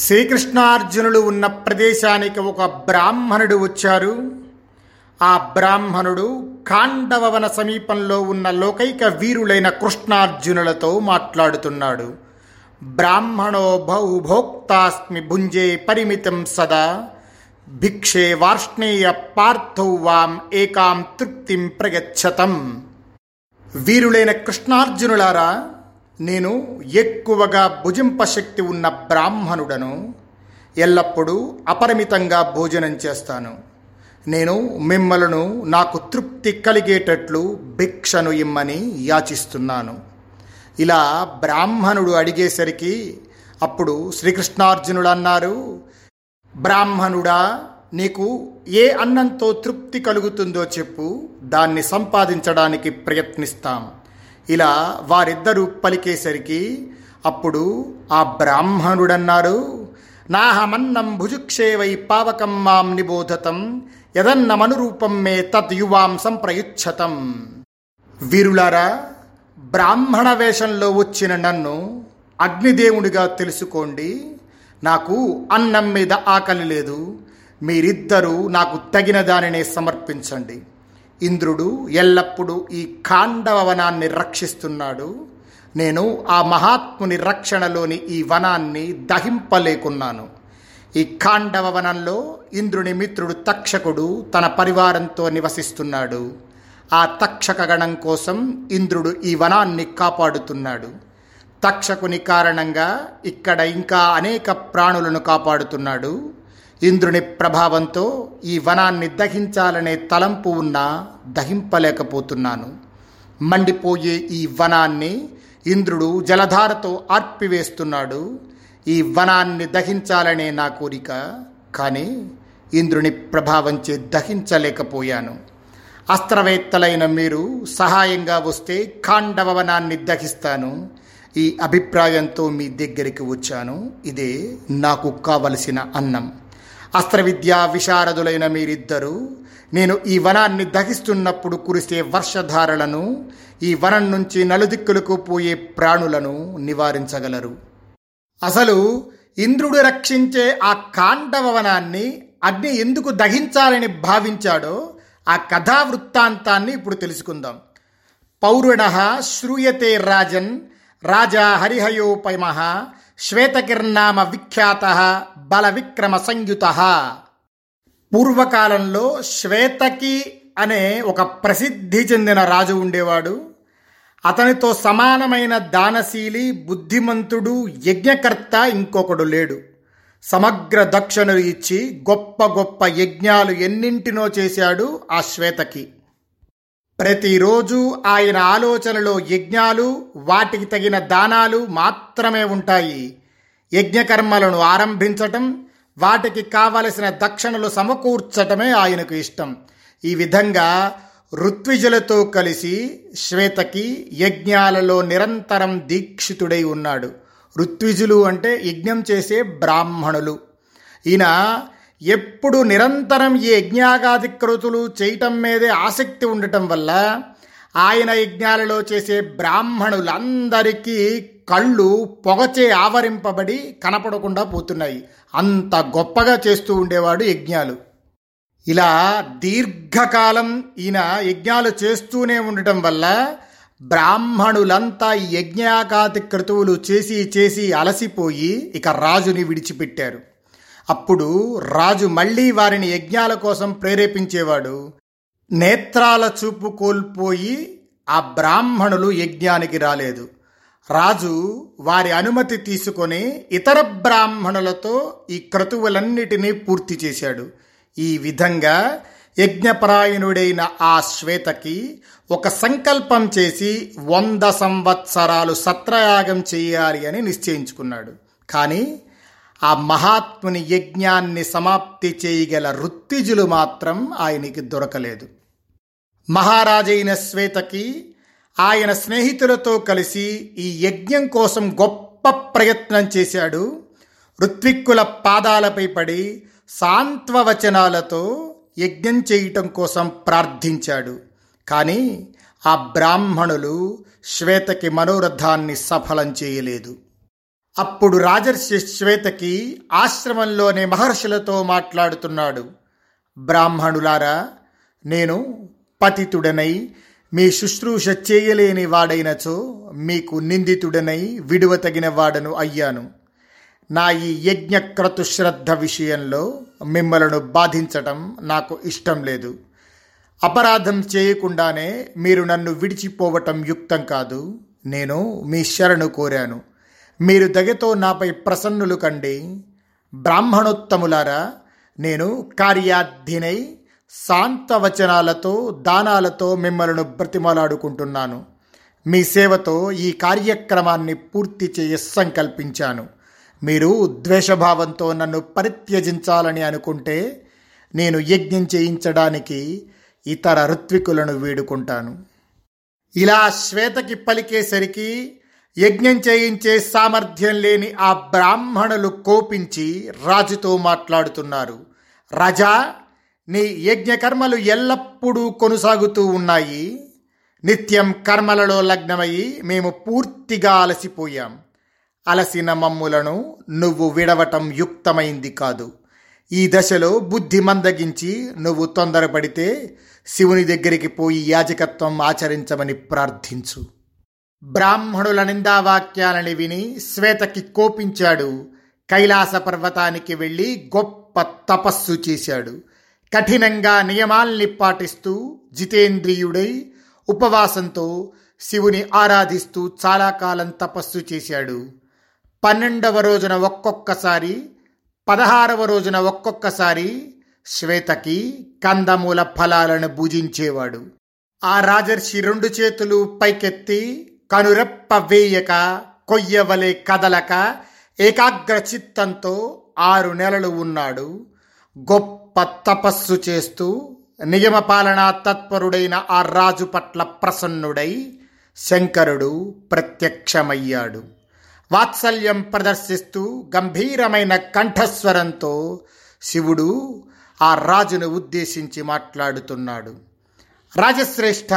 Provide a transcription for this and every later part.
శ్రీకృష్ణార్జునులు ఉన్న ప్రదేశానికి ఒక బ్రాహ్మణుడు వచ్చారు. ఆ బ్రాహ్మణుడు కాండవవన సమీపంలో ఉన్న లోకైక వీరులైన కృష్ణార్జునులతో మాట్లాడుతున్నాడు. బ్రాహ్మణో భౌభోక్తాస్మి భుంజే పరిమితం సదా. భిక్షే వార్ష్ణేయ పార్థౌ వాం ఏకాం తృప్తిం ప్రగచ్చతం వీరులైన కృష్ణార్జునులారా నేను ఎక్కువగా భుజింప శక్తి ఉన్న బ్రాహ్మణుడను ఎల్లప్పుడూ అపరిమితంగా భోజనం చేస్తాను. నేను మిమ్మలను నాకు తృప్తి కలిగేటట్లు భిక్షను ఇమ్మని యాచిస్తున్నాను. ఇలా బ్రాహ్మణుడు అడిగేసరికి అప్పుడు శ్రీకృష్ణార్జునుడు అన్నారు బ్రాహ్మణుడా నీకు ఏ అన్నంతో తృప్తి కలుగుతుందో చెప్పు దాన్ని సంపాదించడానికి ప్రయత్నిస్తాం. ఇలా వారిద్దరూ పలికేసరికి అప్పుడు ఆ బ్రాహ్మణుడన్నారు నాహమన్నం భుజుక్షేవై పావకం మాం నిబోధతం యదన్నమనురూపం మే తత్ యువాం సంప్రయుచ్చతం వీరులారా బ్రాహ్మణ వేషంలో వచ్చిన నన్ను అగ్నిదేవుడిగా తెలుసుకోండి. నాకు అన్నం మీద ఆకలి లేదు. మీరిద్దరూ నాకు తగిన దానినే సమర్పించండి. ఇంద్రుడు ఎల్లప్పుడూ ఈ కాండవ వనాన్ని రక్షిస్తున్నాడు. నేను ఆ మహాత్ముని రక్షణలోని ఈ వనాన్ని దహింపలేకున్నాను. ఈ కాండవ వనంలో ఇంద్రుని మిత్రుడు తక్షకుడు తన పరివారంతో నివసిస్తున్నాడు. ఆ తక్షక గణం కోసం ఇంద్రుడు ఈ వనాన్ని కాపాడుతున్నాడు. తక్షకుని కారణంగా ఇక్కడ ఇంకా అనేక ప్రాణులను కాపాడుతున్నాడు. ఇంద్రుని ప్రభావంతో ఈ వనాన్ని దహించాలనే తలంపు ఉన్నా దహింపలేకపోతున్నాను. మండిపోయే ఈ వనాన్ని ఇంద్రుడు జలధారతో ఆర్పివేస్తున్నాడు. ఈ వనాన్ని దహించాలనే నా కోరిక కానీ ఇంద్రుని ప్రభావంచే దహించలేకపోయాను. అస్త్రవేత్తలైన మీరు సహాయంగా వస్తే ఖాండవ వనాన్ని దహిస్తాను. ఈ అభిప్రాయంతో మీ దగ్గరికి వచ్చాను. ఇదే నాకు కావలసిన అన్నం. అస్త్రవిద్యా విశారదులైన మీరిద్దరూ నేను ఈ వనాన్ని దహిస్తున్నప్పుడు కురిసే వర్షధారలను ఈ వనం నుంచి నలుదిక్కులకు పోయే ప్రాణులను నివారించగలరు. అసలు ఇంద్రుడు రక్షించే ఆ కాండవ వనాన్ని అగ్ని ఎందుకు దహించాలని భావించాడో ఆ కథా వృత్తాంతాన్ని ఇప్పుడు తెలుసుకుందాం. పౌరుణ శ్రూయతే రాజన్ రాజా హరిహయోపమ శ్వేతకిర్నామ విఖ్యాత బల విక్రమ సంయుత పూర్వకాలంలో శ్వేతకి అనే ఒక ప్రసిద్ధి చెందిన రాజు ఉండేవాడు. అతనితో సమానమైన దానశీలి బుద్ధిమంతుడు యజ్ఞకర్త ఇంకొకడు లేడు. సమగ్ర దక్షిణలు ఇచ్చి గొప్ప గొప్ప యజ్ఞాలు ఎన్నింటినో చేశాడు ఆ శ్వేతకి. ప్రతిరోజు ఆయన ఆలోచనలో యజ్ఞాలు వాటికి తగిన దానాలు మాత్రమే ఉంటాయి. యజ్ఞకర్మలను ఆరంభించటం వాటికి కావలసిన దక్షిణలు సమకూర్చటమే ఆయనకు ఇష్టం. ఈ విధంగా ఋత్విజులతో కలిసి శ్వేతకి యజ్ఞాలలో నిరంతరం దీక్షితుడై ఉన్నాడు. ఋత్విజులు అంటే యజ్ఞం చేసే బ్రాహ్మణులు. ఈయన ఎప్పుడు నిరంతరం ఈ యజ్ఞాగాధికృతులు చేయటం మీదే ఆసక్తి ఉండటం వల్ల ఆయన యజ్ఞాలలో చేసే బ్రాహ్మణులందరికీ కళ్ళు పొగచే ఆవరింపబడి కనపడకుండా పోతున్నాయి. అంత గొప్పగా చేస్తూ ఉండేవాడు యజ్ఞాలు. ఇలా దీర్ఘకాలం ఈయన యజ్ఞాలు చేస్తూనే ఉండటం వల్ల బ్రాహ్మణులంతా ఈ యజ్ఞాకాతి క్రతువులు చేసి చేసి అలసిపోయి ఇక రాజుని విడిచిపెట్టారు. అప్పుడు రాజు మళ్ళీ వారిని యజ్ఞాల కోసం ప్రేరేపించేవాడు. నేత్రాల చూపు కోల్పోయి ఆ బ్రాహ్మణులు యజ్ఞానికి రాలేదు. రాజు వారి అనుమతి తీసుకొని ఇతర బ్రాహ్మణులతో ఈ క్రతువులన్నిటినీ పూర్తి చేశాడు. ఈ విధంగా యజ్ఞపరాయణుడైన ఆ శ్వేతకి ఒక సంకల్పం చేసి వంద సంవత్సరాలు సత్రయాగం చేయాలి అని నిశ్చయించుకున్నాడు. కానీ ఆ మహాత్ముని యజ్ఞాన్ని సమాప్తి చేయగల వృత్తిజులు మాత్రం ఆయనకి దొరకలేదు. మహారాజైన శ్వేతకి ఆయన స్నేహితులతో కలిసి ఈ యజ్ఞం కోసం గొప్ప ప్రయత్నం చేశాడు. ఋత్విక్కుల పాదాలపై పడి సాంత్వవచనాలతో యజ్ఞం చేయటం కోసం ప్రార్థించాడు. కానీ ఆ బ్రాహ్మణులు శ్వేతకి మనోరథాన్ని సఫలం చేయలేదు. అప్పుడు రాజర్షి శ్వేతకి ఆశ్రమంలోనే మహర్షులతో మాట్లాడుతున్నాడు. బ్రాహ్మణులారా నేను పతితుడనై మీ శుశ్రూష చేయలేని వాడైనచో మీకు నిందితుడనై విడువ తగిన వాడను అయ్యాను. నా ఈ యజ్ఞక్రతుశ్రద్ధ విషయంలో మిమ్మలను బాధించటం నాకు ఇష్టం లేదు. అపరాధం చేయకుండానే మీరు నన్ను విడిచిపోవటం యుక్తం కాదు. నేను మీ శరణు కోరాను. మీరు దగతో నాపై ప్రసన్నులు కండి. బ్రాహ్మణోత్తములారా నేను కార్యాధినై శాంతవచనాలతో దానాలతో మిమ్మల్ని బ్రతిమలాడుకుంటున్నాను. మీ సేవతో ఈ కార్యక్రమాన్ని పూర్తి చేయ సంకల్పించాను. మీరు ద్వేషభావంతో నన్ను పరిత్యజించాలని అనుకుంటే నేను యజ్ఞం చేయించడానికి ఇతర ఋత్వికులను వేడుకుంటాను. ఇలా శ్వేతకి పలికేసరికి యజ్ఞం చేయించే సామర్థ్యం లేని ఆ బ్రాహ్మణులు కోపించి రాజుతో మాట్లాడుతున్నారు. రాజా నీ యజ్ఞకర్మలు ఎల్లప్పుడూ కొనసాగుతూ ఉన్నాయి. నిత్యం కర్మలలో లగ్నమయ్యి మేము పూర్తిగా అలసిపోయాం. అలసిన మమ్ములను నువ్వు విడవటం యుక్తమైంది కాదు. ఈ దశలో బుద్ధి మందగించి నువ్వు తొందరపడితే శివుని దగ్గరికి పోయి యాజకత్వం ఆచరించమని ప్రార్థించు. బ్రాహ్మణుల నిందావాక్యాలని విని శ్వేతకి కోపించాడు. కైలాస పర్వతానికి వెళ్ళి గొప్ప తపస్సు చేశాడు. కఠినంగా నియమాల్ని పాటిస్తూ జితేంద్రియుడై ఉపవాసంతో శివుని ఆరాధిస్తూ చాలా కాలం తపస్సు చేశాడు. పన్నెండవ రోజున ఒక్కొక్కసారి పదహారవ రోజున ఒక్కొక్కసారి శ్వేతకి కందమూల ఫలాలను భుజించేవాడు. ఆ రాజర్షి రెండు చేతులు పైకెత్తి కనురెప్ప వేయక కొయ్యవలే కదలక ఏకాగ్ర చిత్తంతో ఆరు నెలలు ఉన్నాడు. గొప్ప తపస్సు చేస్తూ నియమపాలనా తత్పరుడైన ఆ రాజు పట్ల ప్రసన్నుడై శంకరుడు ప్రత్యక్షమయ్యాడు. వాత్సల్యం ప్రదర్శిస్తూ గంభీరమైన కంఠస్వరంతో శివుడు ఆ రాజును ఉద్దేశించి మాట్లాడుతున్నాడు. రాజశ్రేష్ఠ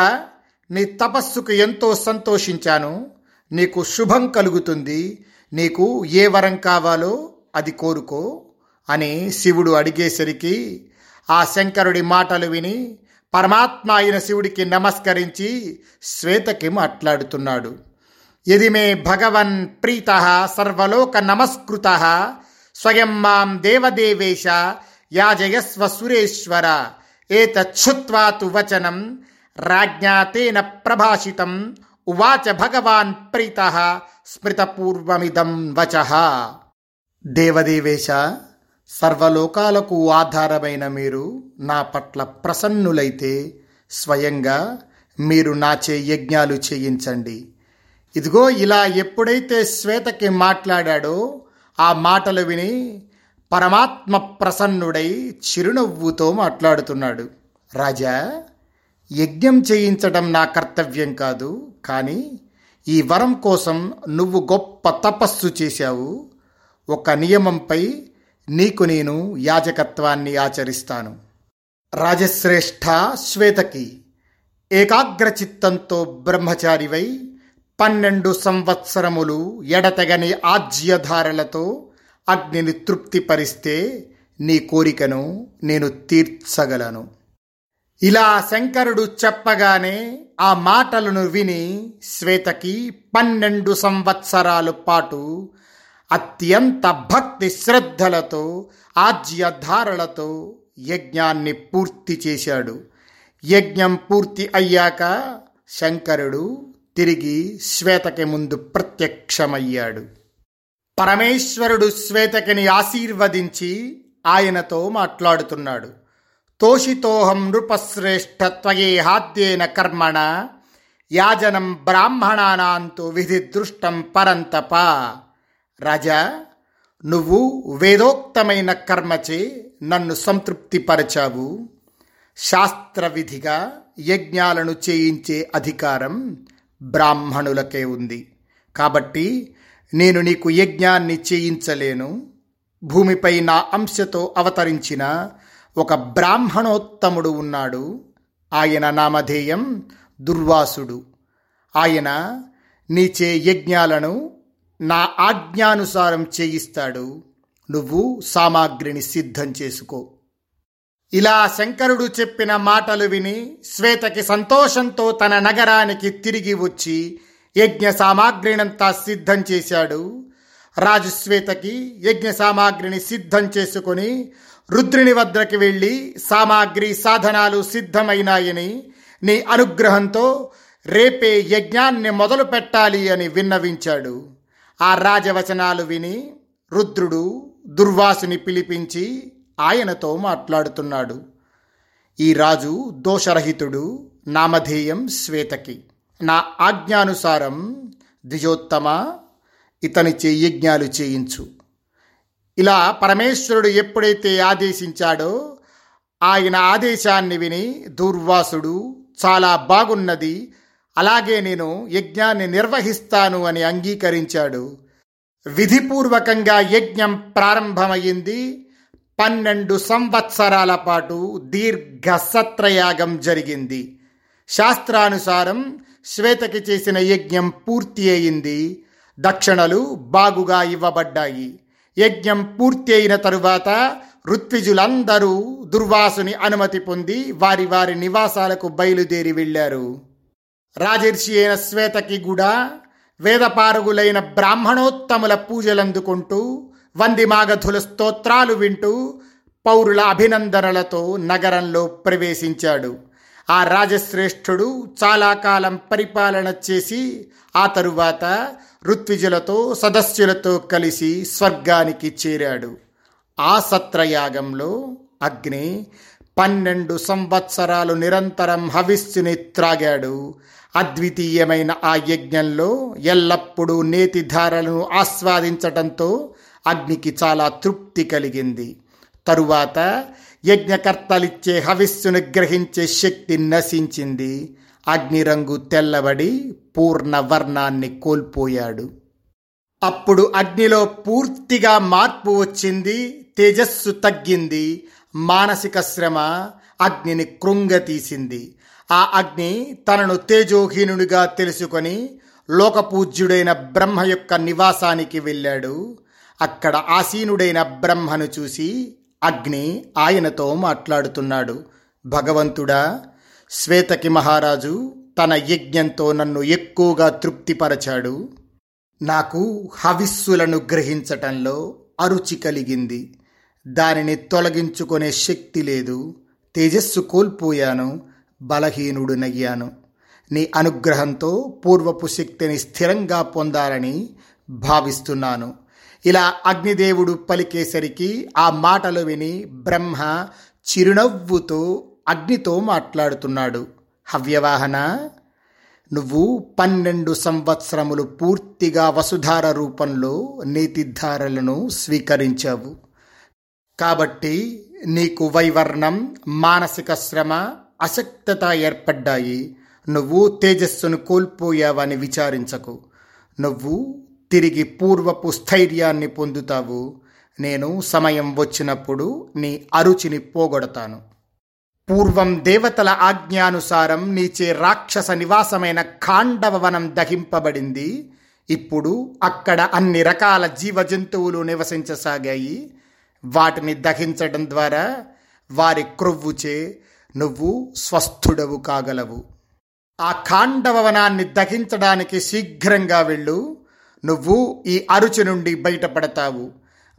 నీ తపస్సుకు ఎంతో సంతోషించాను. నీకు శుభం కలుగుతుంది. నీకు ఏ వరం కావాలో అది కోరుకో అని శివుడు అడిగేసరికి ఆ శంకరుడి మాటలు విని పరమాత్మ అయిన శివుడికి నమస్కరించి శ్వేతకి మాట్లాడుతున్నాడు. ఇది మే భగవన్ ప్రీత సర్వలోక నమస్కృత స్వయం మాం దేవదేవేశ యాజయస్వ సురేశ్వర ఏతచ్చుత్వా తు వచనం రాజ్ఞాతేన ప్రభాషితం ఉవాచ భగవాన్ ప్రీత స్మృతపూర్వమిదం వచ. దేవదేవేశ సర్వలోకాలకు ఆధారమైన మీరు నా పట్ల ప్రసన్నులైతే స్వయంగా మీరు నాచే యజ్ఞాలు చేయించండి. ఇదిగో ఇలా ఎప్పుడైతే శ్వేతకి మాట్లాడాడో ఆ మాటలు విని పరమాత్మ ప్రసన్నుడై చిరునవ్వుతో మాట్లాడుతున్నాడు. రాజా యజ్ఞం చేయించడం నా కర్తవ్యం కాదు కానీ ఈ వరం కోసం నువ్వు గొప్ప తపస్సు చేశావు. ఒక నియమంపై నీకు నేను యాజకత్వాన్ని ఆచరిస్తాను. రాజశ్రేష్ఠ శ్వేతకి ఏకాగ్రచిత్తంతో బ్రహ్మచారివై పన్నెండు సంవత్సరములు ఎడతెగని ఆజ్యధారలతో అగ్నిని తృప్తిపరిస్తే నీ కోరికను నేను తీర్చగలను. ఇలా శంకరుడు చెప్పగానే ఆ మాటలను విని శ్వేతకి పన్నెండు సంవత్సరాల పాటు అత్యంత భక్తి శ్రద్ధలతో ఆజ్యధారలతో యజ్ఞాన్ని పూర్తి చేశాడు. యజ్ఞం పూర్తి అయ్యాక శంకరుడు తిరిగి శ్వేతకి ముందు ప్రత్యక్షమయ్యాడు. పరమేశ్వరుడు శ్వేతకిని ఆశీర్వదించి ఆయనతో మాట్లాడుతున్నాడు. తోషితోహం నృపశ్రేష్ఠ హాద్యేన కర్మణ యాజనం బ్రాహ్మణానాంతు విధి దృష్టం పరంతప. రజ నువ్వు వేదోక్తమైన కర్మచే నన్ను సంతృప్తిపరచావు. శాస్త్రవిధిగా యజ్ఞాలను చేయించే అధికారం బ్రాహ్మణులకే ఉంది. కాబట్టి నేను నీకు యజ్ఞాన్ని చేయించలేను. భూమిపై నా అంశతో అవతరించిన ఒక బ్రాహ్మణోత్తముడు ఉన్నాడు. ఆయన నామధేయం దుర్వాసుడు. ఆయన నీచే యజ్ఞాలను నా ఆజ్ఞానుసారం చేయిస్తాడు. నువ్వు సామాగ్రిని సిద్ధం చేసుకో. ఇలా శంకరుడు చెప్పిన మాటలు విని శ్వేతకి సంతోషంతో తన నగరానికి తిరిగి వచ్చి యజ్ఞ సామాగ్రినంతా సిద్ధం చేశాడు. రాజు శ్వేతకి యజ్ఞ సామాగ్రిని సిద్ధం చేసుకొని రుద్రుని వద్దకి వెళ్ళి సామాగ్రి సాధనాలు సిద్ధమైనాయని నీ అనుగ్రహంతో రేపే యజ్ఞాన్ని మొదలు పెట్టాలి అని విన్నవించాడు. ఆ రాజవచనాలు విని రుద్రుడు దుర్వాసుని పిలిపించి ఆయనతో మాట్లాడుతున్నాడు. ఈ రాజు దోషరహితుడు నామధేయం శ్వేతకి. నా ఆజ్ఞానుసారం ద్విజోత్తమ ఇతనిచే యజ్ఞాలు చేయించు. ఇలా పరమేశ్వరుడు ఎప్పుడైతే ఆదేశించాడో ఆయన ఆదేశాన్ని విని దూర్వాసుడు చాలా బాగున్నది అలాగే నేను యజ్ఞాన్ని నిర్వహిస్తాను అని అంగీకరించాడు. విధిపూర్వకంగా యజ్ఞం ప్రారంభమైంది. పన్నెండు సంవత్సరాల పాటు దీర్ఘ సత్రయాగం జరిగింది. శాస్త్రానుసారం శ్వేతకి చేసిన యజ్ఞం పూర్తి అయింది. దక్షిణలు బాగుగా ఇవ్వబడ్డాయి. యజ్ఞం పూర్తి అయిన తరువాత ఋత్విజులందరూ దుర్వాసుని అనుమతి పొంది వారి వారి నివాసాలకు బయలుదేరి వెళ్ళారు. రాజర్షి అయిన శ్వేతకి కూడా వేదపారుగులైన బ్రాహ్మణోత్తముల పూజలందుకుంటూ వందిమాగధుల స్తోత్రాలు వింటూ పౌరుల అభినందనలతో నగరంలో ప్రవేశించాడు. ఆ రాజశ్రేష్ఠుడు చాలా కాలం పరిపాలన చేసి ఆ తరువాత ఋత్విజులతో సదస్సులతో కలిసి స్వర్గానికి చేరాడు. ఆ సత్రయాగంలో అగ్ని పన్నెండు సంవత్సరాలు నిరంతరం హవిస్సుని త్రాగాడు. అద్వితీయమైన ఆ యజ్ఞంలో ఎల్లప్పుడూ నేతిధారలను ఆస్వాదించటంతో అగ్నికి చాలా తృప్తి కలిగింది. తరువాత యజ్ఞకర్తలిచ్చే హవిస్సును గ్రహించే శక్తి నశించింది. అగ్నిరంగు తెల్లబడి పూర్ణ వర్ణాన్ని కోల్పోయాడు. అప్పుడు అగ్నిలో పూర్తిగా మార్పు వచ్చింది తేజస్సు తగ్గింది. మానసిక శ్రమ అగ్నిని కృంగతీసింది. ఆ అగ్ని తనను తేజోహీనుడిగా తెలుసుకొని లోకపూజ్యుడైన బ్రహ్మ యొక్క నివాసానికి వెళ్ళాడు. అక్కడ ఆసీనుడైన బ్రహ్మను చూసి అగ్ని ఆయనతో మాట్లాడుతున్నాడు. భగవంతుడా శ్వేతకి మహారాజు తన యజ్ఞంతో నన్ను ఎక్కువగా తృప్తిపరచాడు. నాకు హవిస్సులను గ్రహించటంలో అరుచి కలిగింది. దానిని తొలగించుకునే శక్తి లేదు. తేజస్సు కోల్పోయాను. బలహీనుడునయ్యాను. నీ అనుగ్రహంతో పూర్వపు శక్తిని స్థిరంగా పొందాలని భావిస్తున్నాను. ఇలా అగ్నిదేవుడు పలికేసరికి ఆ మాటలు విని బ్రహ్మ చిరునవ్వుతో అగ్నితో మాట్లాడుతున్నాడు. హవ్యవాహన నువ్వు పన్నెండు సంవత్సరములు పూర్తిగా వసుధార రూపంలో నీతిధారలను స్వీకరించావు. కాబట్టి నీకు వైవర్ణం మానసిక శ్రమ అశక్తత ఏర్పడ్డాయి. నువ్వు తేజస్సును కోల్పోయావని విచారించకు. నువ్వు తిరిగి పూర్వపు స్థైర్యాన్ని పొందుతావు. నేను సమయం వచ్చినప్పుడు నీ అరుచిని పోగొడతాను. పూర్వం దేవతల ఆజ్ఞానుసారం నీచే రాక్షస నివాసమైన ఖాండవవనం దహింపబడింది. ఇప్పుడు అక్కడ అన్ని రకాల జీవ జంతువులు నివసించసాగాయి. వాటిని దహించడం ద్వారా వారి క్రొవ్వుచే నువ్వు స్వస్థుడవు కాగలవు. ఆ ఖాండవవనాన్ని దహించడానికి శీఘ్రంగా వెళ్ళు. నువ్వు ఈ అరుచు నుండి బయటపడతావు.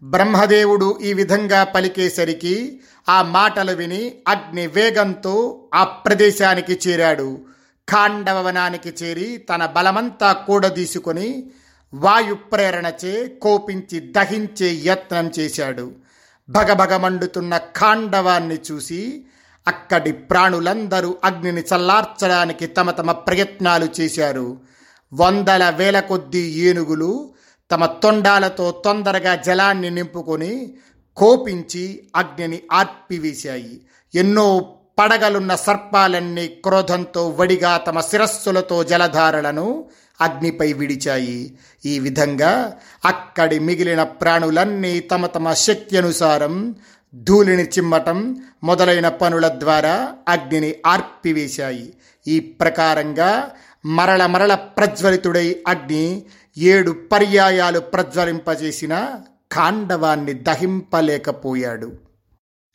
బ్రహ్మదేవుడు ఈ విధంగా పలికేసరికి ఆ మాటలు విని అగ్ని వేగంతో ఆ ప్రదేశానికి చేరాడు. ఖాండవనానికి చేరి తన బలమంతా కూడదీసుకొని వాయు ప్రేరణచే కోపించి దహించే యత్నం చేశాడు. భగభగమండుతున్న ఖాండవాన్ని చూసి అక్కడి ప్రాణులందరూ అగ్నిని చల్లార్చడానికి తమ తమ ప్రయత్నాలు చేశారు. వందల వేల కొద్దీ ఏనుగులు తమ తొండాలతో తొందరగా జలాన్ని నింపుకొని కోపించి అగ్నిని ఆర్పివేశాయి. ఎన్నో పడగలున్న సర్పాలన్నీ క్రోధంతో వడిగా తమ శిరస్సులతో జలధారలను అగ్నిపై విడిచాయి. ఈ విధంగా అక్కడి మిగిలిన ప్రాణులన్నీ తమ తమ శక్తి అనుసారం ధూళిని చిమ్మటం మొదలైన పనుల ద్వారా అగ్నిని ఆర్పివేశాయి. ఈ ప్రకారంగా మరల మరల ప్రజ్వలితుడై అగ్ని ఏడు పర్యాయాలు ప్రజ్వలింపజేసిన కాండవాన్ని దహింపలేకపోయాడు.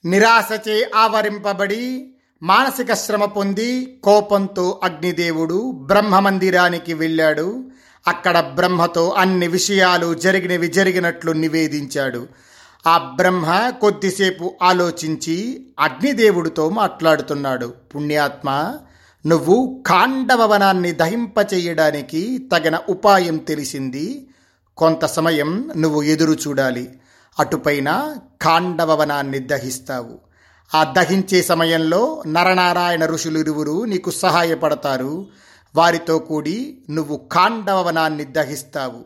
నిరాశచే ఆవరింపబడి మానసిక శ్రమ పొంది కోపంతో అగ్నిదేవుడు బ్రహ్మ మందిరానికి వెళ్ళాడు. అక్కడ బ్రహ్మతో అన్ని విషయాలు జరిగినవి జరిగినట్లు నివేదించాడు. ఆ బ్రహ్మ కొద్దిసేపు ఆలోచించి అగ్నిదేవుడితో మాట్లాడుతున్నాడు. పుణ్యాత్మ నువ్వు ఖాండవనాన్ని దహింపచేయడానికి తగిన ఉపాయం తెలిసింది. కొంత సమయం నువ్వు ఎదురు చూడాలి. అటుపైన ఖాండవనాన్ని దహిస్తావు. ఆ దహించే సమయంలో నరనారాయణ ఋషులు ఇరువురు నీకు సహాయపడతారు. వారితో కూడి నువ్వు ఖాండవనాన్ని దహిస్తావు.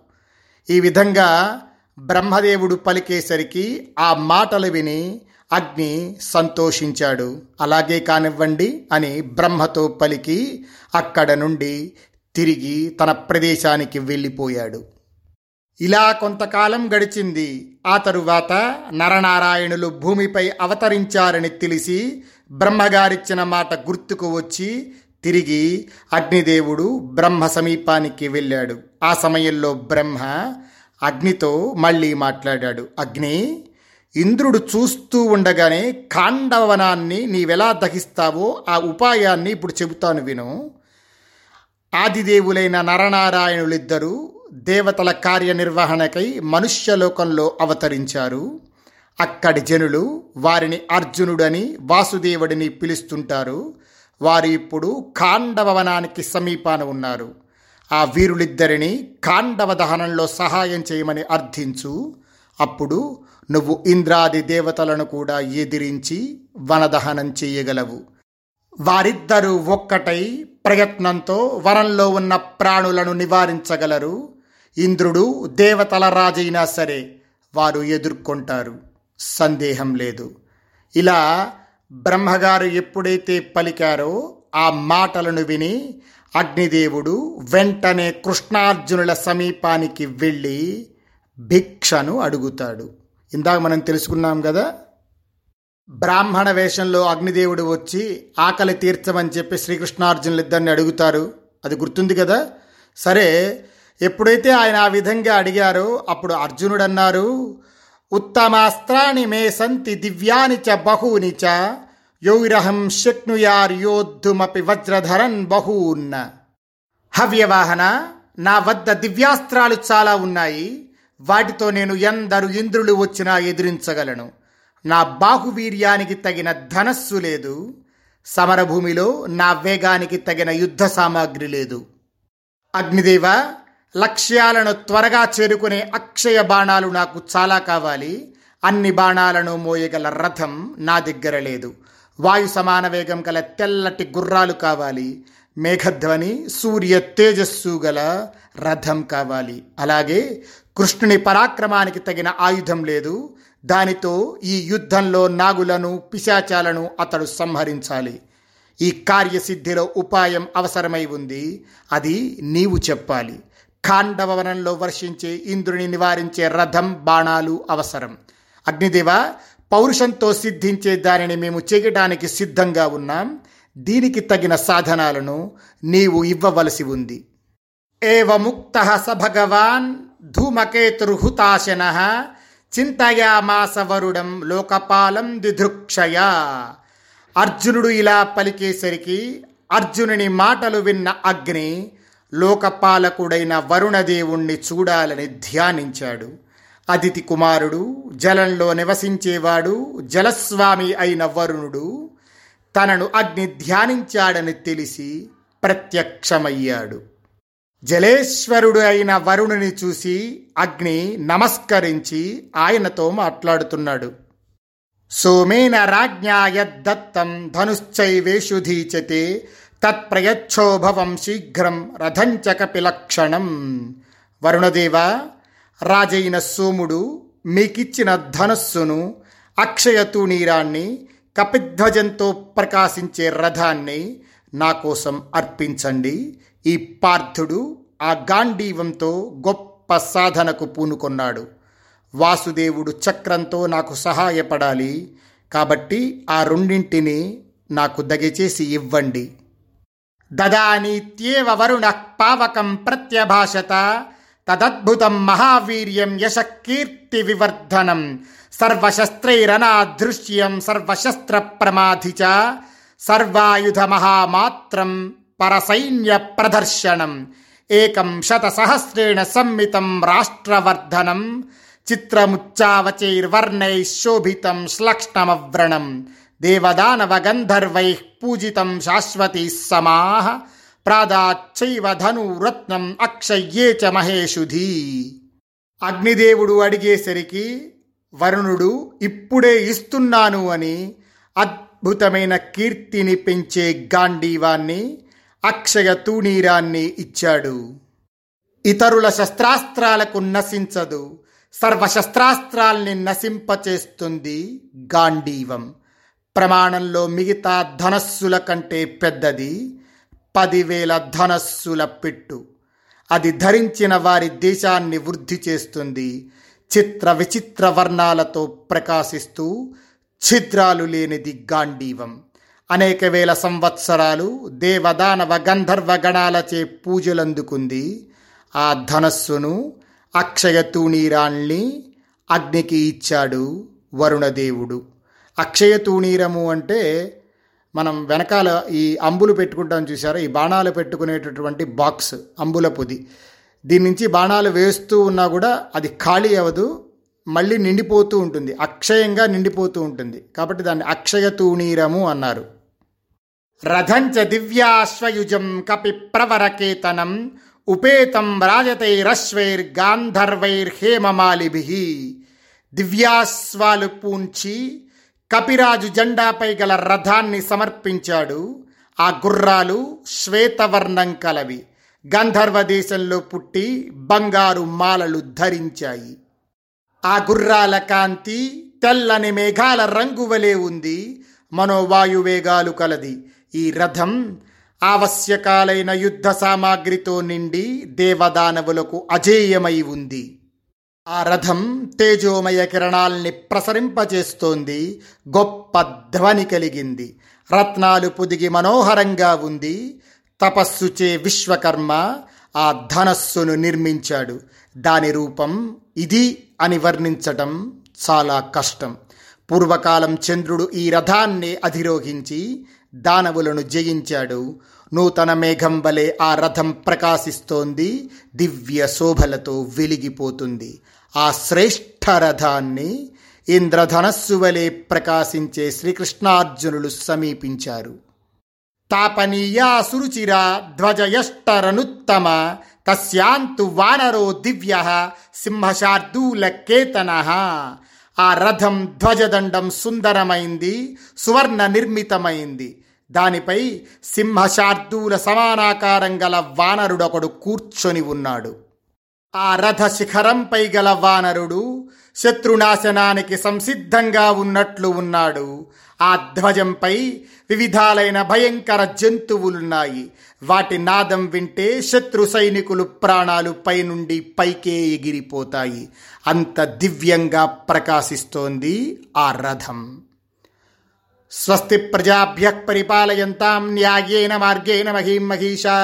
ఈ విధంగా బ్రహ్మదేవుడు పలికేసరికి ఆ మాటలు విని అగ్ని సంతోషించాడు. అలాగే కానివ్వండి అని బ్రహ్మతో పలికి అక్కడ నుండి తిరిగి తన ప్రదేశానికి వెళ్ళిపోయాడు. ఇలా కొంతకాలం గడిచింది. ఆ తరువాత నరనారాయణులు భూమిపై అవతరించారని తెలిసి బ్రహ్మగారిచ్చిన మాట గుర్తుకు వచ్చి తిరిగి అగ్నిదేవుడు బ్రహ్మ సమీపానికి వెళ్ళాడు. ఆ సమయంలో బ్రహ్మ అగ్నితో మళ్ళీ మాట్లాడాడు. అగ్ని ఇంద్రుడు చూస్తూ ఉండగానే ఖాండవనాన్ని నీవెలా దహిస్తావో ఆ ఉపాయాన్ని ఇప్పుడు చెబుతాను విను. ఆదిదేవులైన నరనారాయణులిద్దరూ దేవతల కార్యనిర్వహణకై మనుష్యలోకంలో అవతరించారు. అక్కడి జనులు వారిని అర్జునుడని వాసుదేవుడిని పిలుస్తుంటారు. వారు ఇప్పుడు ఖాండవనానికి సమీపాన ఉన్నారు. ఆ వీరులిద్దరిని ఖాండవ దహనంలో సహాయం చేయమని అర్థించు. అప్పుడు నువ్వు ఇంద్రాది దేవతలను కూడా ఎదిరించి వనదహనం చేయగలవు. వారిద్దరూ ఒక్కటై ప్రయత్నంతో వనంలో ఉన్న ప్రాణులను నివారించగలరు. ఇంద్రుడు దేవతల రాజైనా సరే వారు ఎదుర్కొంటారు. సందేహం లేదు. ఇలా బ్రహ్మగారు ఎప్పుడైతే పలికారో ఆ మాటలను విని అగ్నిదేవుడు వెంటనే కృష్ణార్జునుల సమీపానికి వెళ్ళి భిక్షను అడుగుతాడు. ఇందాక మనం తెలుసుకున్నాం కదా బ్రాహ్మణ వేషంలో అగ్నిదేవుడు వచ్చి ఆకలి తీర్చమని చెప్పి శ్రీకృష్ణార్జునులు ఇద్దరిని అడుగుతారు. అది గుర్తుంది కదా? సరే ఎప్పుడైతే ఆయన ఆ విధంగా అడిగారో అప్పుడు అర్జునుడు అన్నారు ఉత్తమాస్త్రాణి మే సంతి దివ్యాని చ బహూని చ యౌరహం శక్నుయార్యోద్ధుమపి వజ్రధరన్ బహూన్న హవ్యవాహన నా వద్ద దివ్యాస్త్రాలు చాలా ఉన్నాయి. వాటితో నేను ఎందరు ఇంద్రులు వచ్చినా ఎదిరించగలను. నా బాహువీర్యానికి తగిన ధనస్సు లేదు. సమరభూమిలో నా వేగానికి తగిన యుద్ధ సామాగ్రి లేదు. అగ్నిదేవ లక్ష్యాలను త్వరగా చేరుకునే అక్షయ బాణాలు నాకు చాలా కావాలి. అన్ని బాణాలను మోయగల రథం నా దగ్గర లేదు. వాయు సమాన వేగం గల తెల్లటి గుర్రాలు కావాలి. మేఘధ్వని సూర్య తేజస్సు గల రథం కావాలి. అలాగే కృష్ణుని పరాక్రమానికి తగిన ఆయుధం లేదు. దానితో ఈ యుద్ధంలో నాగులను పిశాచాలను అతడు సంహరించాలి. ఈ కార్యసిద్ధిలో ఉపాయం అవసరమై ఉంది. అది నీవు చెప్పాలి. ఖాండవనంలో వర్షించే ఇంద్రుని నివారించే రథం బాణాలు అవసరం. అగ్నిదేవ పౌరుషంతో సిద్ధించే దానిని మేము చేయడానికి సిద్ధంగా ఉన్నాం. దీనికి తగిన సాధనాలను నీవు ఇవ్వవలసి ఉంది. ఏవముక్త స భగవాన్ ధూమకేతుర్హుతాశన చింతయామాసవరుడం లోకపాలం దిధృక్షయ అర్జునుడు ఇలా పలికేసరికి అర్జునుని మాటలు విన్న అగ్ని లోకపాలకుడైన వరుణదేవుణ్ణి చూడాలని ధ్యానించాడు. అదితి కుమారుడు జలంలో నివసించేవాడు జలస్వామి అయిన వరుణుడు తనను అగ్ని ధ్యానించాడని తెలిసి ప్రత్యక్షమయ్యాడు. జలేశ్వరుడు అయిన వరుణుని చూసి అగ్ని నమస్కరించి ఆయనతో మాట్లాడుతున్నాడు. సోమేన రాజ్ఞా ధనుశ్చైవేషుధీచతే తత్ప్రయచ్చోభవం శీఘ్రం రథంచ కపిలక్షణం. వరుణదేవ రాజైన సోముడు మీకిచ్చిన ధనస్సును అక్షయ తూణీరాన్ని కపిధ్వజంతో ప్రకాశించే రథాన్ని నా కోసం అర్పించండి. ఈ పార్థుడు ఆ గాంధీవంతో గొప్ప సాధనకు పూనుకొన్నాడు. వాసుదేవుడు చక్రంతో నాకు సహాయపడాలి. కాబట్టి ఆ రెండింటిని నాకు దయచేసి ఇవ్వండి. దదానీత్యేవ వరుణ పావకం ప్రత్యభాషత తదద్భుతం మహావీర్యం యశకీర్తి వివర్ధనం సర్వశస్త్రైరనాదృశ్యం సర్వశస్త్ర ప్రమాధి చ సర్వాయుధ మహామాత్రం పరసైన్య ప్రదర్శనం. ఏకం శత సహస్రేణ సంమితం రాష్ట్రవర్ధనం. చిత్రముచ్చావచైర్వర్ణై శోభితం శ్లక్ష్ణమవ్రణం. దేవదానవ గంధర్వై పూజితం శాశ్వతీ సమాహ ప్రాదాచ్చైవ ధనురత్నం అక్షయ్యే చ మహేషుధీ. అగ్నిదేవుడు అడిగేసరికి వరుణుడు ఇప్పుడే ఇస్తున్నాను అని అద్భుతమైన కీర్తిని పెంచే గాంధీవాన్ని అక్షయ తూణీరాన్ని ఇచ్చాడు. ఇతరుల శస్త్రాస్త్రాలకు నశించదు. సర్వశస్త్రాస్త్రాల్ని నశింపచేస్తుంది గాంధీవం. ప్రమాణంలో మిగతా ధనస్సుల కంటే పెద్దది పదివేల ధనస్సుల పెట్టు. అది ధరించిన వారి దేశాన్ని వృద్ధి చేస్తుంది. చిత్ర విచిత్ర వర్ణాలతో ప్రకాశిస్తూ ఛిద్రాలు లేనిది గాంధీవం. అనేక వేల సంవత్సరాలు దేవదానవ గంధర్వ గణాలచే పూజలందుకుంది. ఆ ధనస్సును అక్షయ తూణీరాన్ని అగ్నికి ఇచ్చాడు వరుణదేవుడు. అక్షయ తూణీరము అంటే మనం వెనకాల ఈ అంబులు పెట్టుకుంటాం చూసారా ఈ బాణాలు పెట్టుకునేటటువంటి బాక్స్ అంబులపుది దీని నుంచి బాణాలు వేస్తూ ఉన్నా కూడా అది ఖాళీ అవ్వదు. మళ్ళీ నిండిపోతూ ఉంటుంది. అక్షయంగా నిండిపోతూ ఉంటుంది. కాబట్టి దాన్ని అక్షయ తూణీరము అన్నారు. రథంచ దివ్యాశ్వయుజం కపి ప్రవరకేతనం ఉపేతం రాజతైరశ్వైర్గాంధర్వైర్హేమమాలిభి. దివ్యాశ్వాలు పూంచి కపిరాజు జెండాపై గల రథాన్ని సమర్పించాడు. ఆ గుర్రాలు శ్వేతవర్ణం కలవి. గంధర్వ దేశంలో పుట్టి బంగారు మాలలు ధరించాయి. ఆ గుర్రాల కాంతి తెల్లని మేఘాల రంగు వలె ఉంది. మనోవాయువేగాలు కలది. ఈ రథం ఆవశ్యకాలైన యుద్ధ సామాగ్రితో నిండి దేవదానవులకు అజేయమై ఉంది. ఆ రథం తేజోమయ కిరణాల్ని ప్రసరింపచేస్తోంది గొప్ప ధ్వని కలిగింది. రత్నాలు పొదిగి మనోహరంగా ఉంది. తపస్సుచే విశ్వకర్మ ఆ ధనస్సును నిర్మించాడు. దాని రూపం ఇది అని వర్ణించటం చాలా కష్టం. పూర్వకాలం చంద్రుడు ఈ రథాన్ని అధిరోహించి దానవులను జయించాడు. నూతన మేఘం వలె ఆ రథం ప్రకాశిస్తోంది దివ్య శోభలతో వెలిగిపోతుంది. ఆ శ్రేష్ఠ రథాన్ని ఇంద్రధనస్సు వలె ప్రకాశించే శ్రీకృష్ణార్జునులు సమీపించారు. తాపనీయా సురుచిరా ధ్వజయష్టరనుత్తమ తస్యాంతు వానరో దివ్య సింహశార్దూల కేతన ఆ రథం ధ్వజదండం సుందరమైంది సువర్ణ నిర్మితమైంది దానిపై సింహశార్దూల సమానాకారం గల వానరుడొకడు కూర్చొని ఉన్నాడు. ఆ రథ శిఖరంపై గల వానరుడు శత్రునాశనానికి సంసిద్ధంగా ఉన్నట్లు ఉన్నాడు. ఆ ధ్వజంపై వివిధాలైన భయంకర జంతువులున్నాయి. వాటి నాదం వింటే శత్రు సైనికులు ప్రాణాలు పైనుండి పైకే ఎగిరిపోతాయి. అంత దివ్యంగా ప్రకాశిస్తోంది ఆ రథం. स्वस्ति प्रजाभ्यः परिपालयन्ताम् न्याय्येन मार्गेण मही महिषा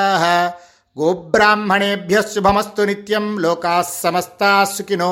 गोब्राह्मणेभ्य शुभमस्तु निोका समस्ता सुखिनो